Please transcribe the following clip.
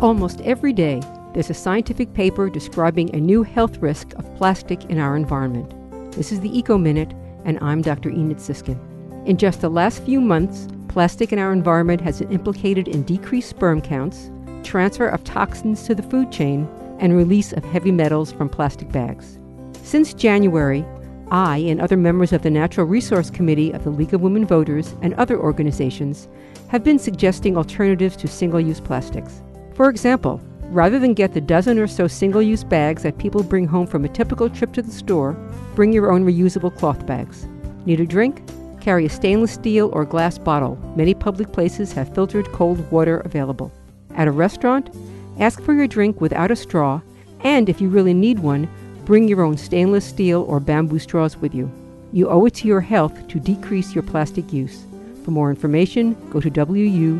Almost every day, there's a scientific paper describing a new health risk of plastic in our environment. This is the Eco Minute, and I'm Dr. Enid Siskin. In just the last few months, plastic in our environment has been implicated in decreased sperm counts, transfer of toxins to the food chain, and release of heavy metals from plastic bags. Since January, I and other members of the Natural Resource Committee of the League of Women Voters and other organizations have been suggesting alternatives to single use plastics. For example, rather than get the dozen or so single use bags that people bring home from a typical trip to the store, bring your own reusable cloth bags. Need a drink? Carry a stainless steel or glass bottle. Many public places have filtered cold water available. At a restaurant, ask for your drink without a straw, and if you really need one, bring your own stainless steel or bamboo straws with you. You owe it to your health to decrease your plastic use. For more information, go to WUWF.org.